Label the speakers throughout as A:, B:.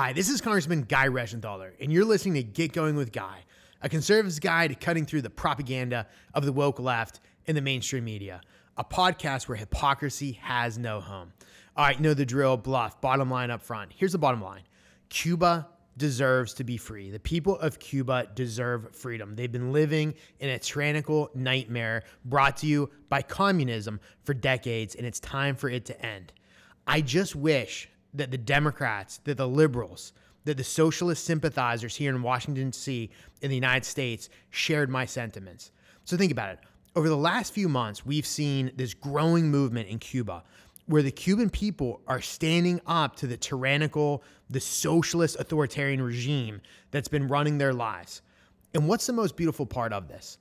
A: Hi, this is Congressman Guy Reschenthaler, and you're listening to Get Going with Guy, a conservative's guide to cutting through the propaganda of the woke left in the mainstream media, a podcast where hypocrisy has no home. All right, know the drill, BLUF, bottom line up front. Here's the bottom line Cuba deserves to be free. The people of Cuba deserve freedom. They've been living in a tyrannical nightmare brought to you by communism for decades, and it's time for it to end. I just wish that the Democrats, that the liberals, that the socialist sympathizers here in Washington, D.C., in the United States, shared my sentiments. So think about it. Over the last few months, we've seen this growing movement in Cuba where the Cuban people are standing up to the tyrannical, the socialist authoritarian regime that's been running their lives. And what's the most beautiful part of this?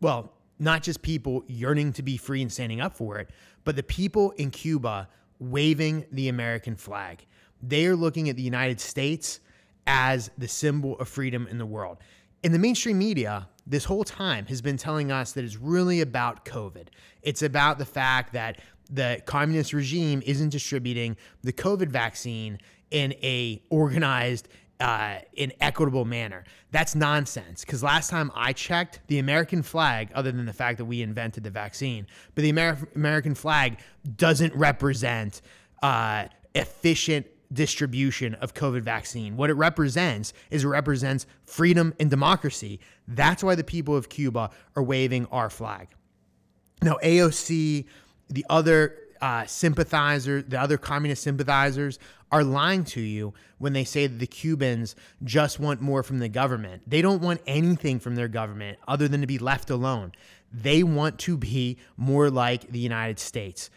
A: Well, not just people yearning to be free and standing up for it, but the people in Cuba waving the American flag. They are looking at the United States as the symbol of freedom in the world. In the mainstream media, this whole time has been telling us that it's really about COVID. It's about the fact that the communist regime isn't distributing the COVID vaccine in a organized uh, in equitable manner. That's nonsense. Because last time I checked, the American flag, other than the fact that we invented the vaccine, but the Amer- American flag doesn't represent uh, efficient distribution of COVID vaccine. What it represents is it represents freedom and democracy. That's why the people of Cuba are waving our flag. Now, AOC, the other uh, sympathizers, the other communist sympathizers, are lying to you when they say that the Cubans just want more from the government. They don't want anything from their government other than to be left alone. They want to be more like the United States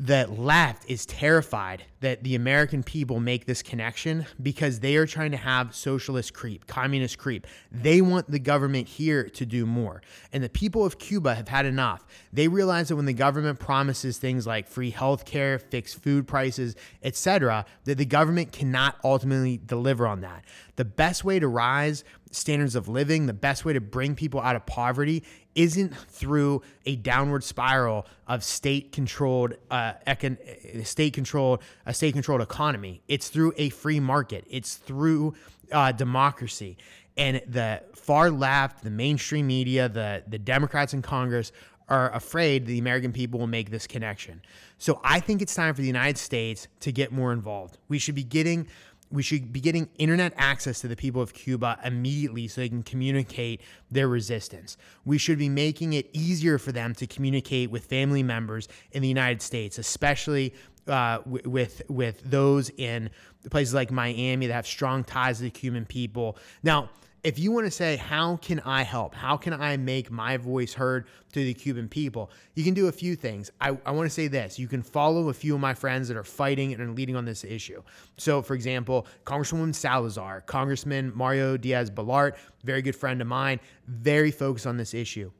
A: the left is terrified that the American people make this connection because they are trying to have socialist creep, communist creep. They want the government here to do more. And the people of Cuba have had enough. They realize that when the government promises things like free health care, fixed food prices, etc., that the government cannot ultimately deliver on that. The best way to rise standards of living, the best way to bring people out of poverty isn't through a downward spiral of state controlled uh, econ- state controlled a state controlled economy. It's through a free market. It's through uh, democracy. And the far left, the mainstream media, the the Democrats in Congress are afraid the American people will make this connection. So I think it's time for the United States to get more involved. We should be getting we should be getting internet access to the people of Cuba immediately so they can communicate their resistance. We should be making it easier for them to communicate with family members in the United States, especially uh, with with those in places like Miami that have strong ties to the Cuban people. Now, if you want to say, how can I help? How can I make my voice heard to the Cuban people? You can do a few things. I, I want to say this you can follow a few of my friends that are fighting and are leading on this issue. So, for example, Congresswoman Salazar, Congressman Mario Diaz Balart, very good friend of mine, very focused on this issue.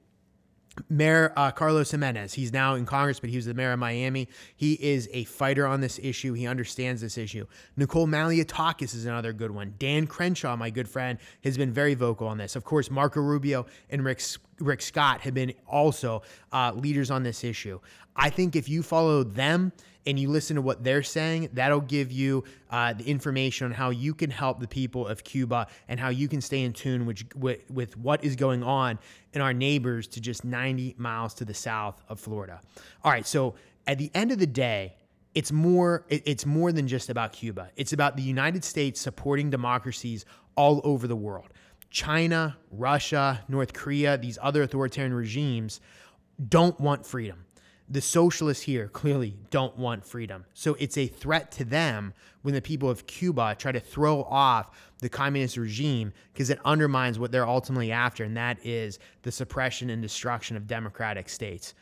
A: Mayor uh, Carlos Gimenez, he's now in Congress, but he was the mayor of Miami. He is a fighter on this issue. He understands this issue. Nicole Malliotakis is another good one. Dan Crenshaw, my good friend, has been very vocal on this. Of course, Marco Rubio and Rick, Rick Scott have been also uh, leaders on this issue. I think if you follow them, and you listen to what they're saying, that'll give you uh, the information on how you can help the people of Cuba and how you can stay in tune with, with, with what is going on in our neighbors to just 90 miles to the south of Florida. All right, so at the end of the day, it's more it's more than just about Cuba. It's about the United States supporting democracies all over the world. China, Russia, North Korea, these other authoritarian regimes don't want freedom the socialists here clearly don't want freedom. So it's a threat to them when the people of Cuba try to throw off the communist regime because it undermines what they're ultimately after, and that is the suppression and destruction of democratic states.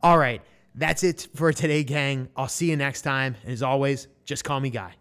A: All right, that's it for today, gang. I'll see you next time. And as always, just call me Guy.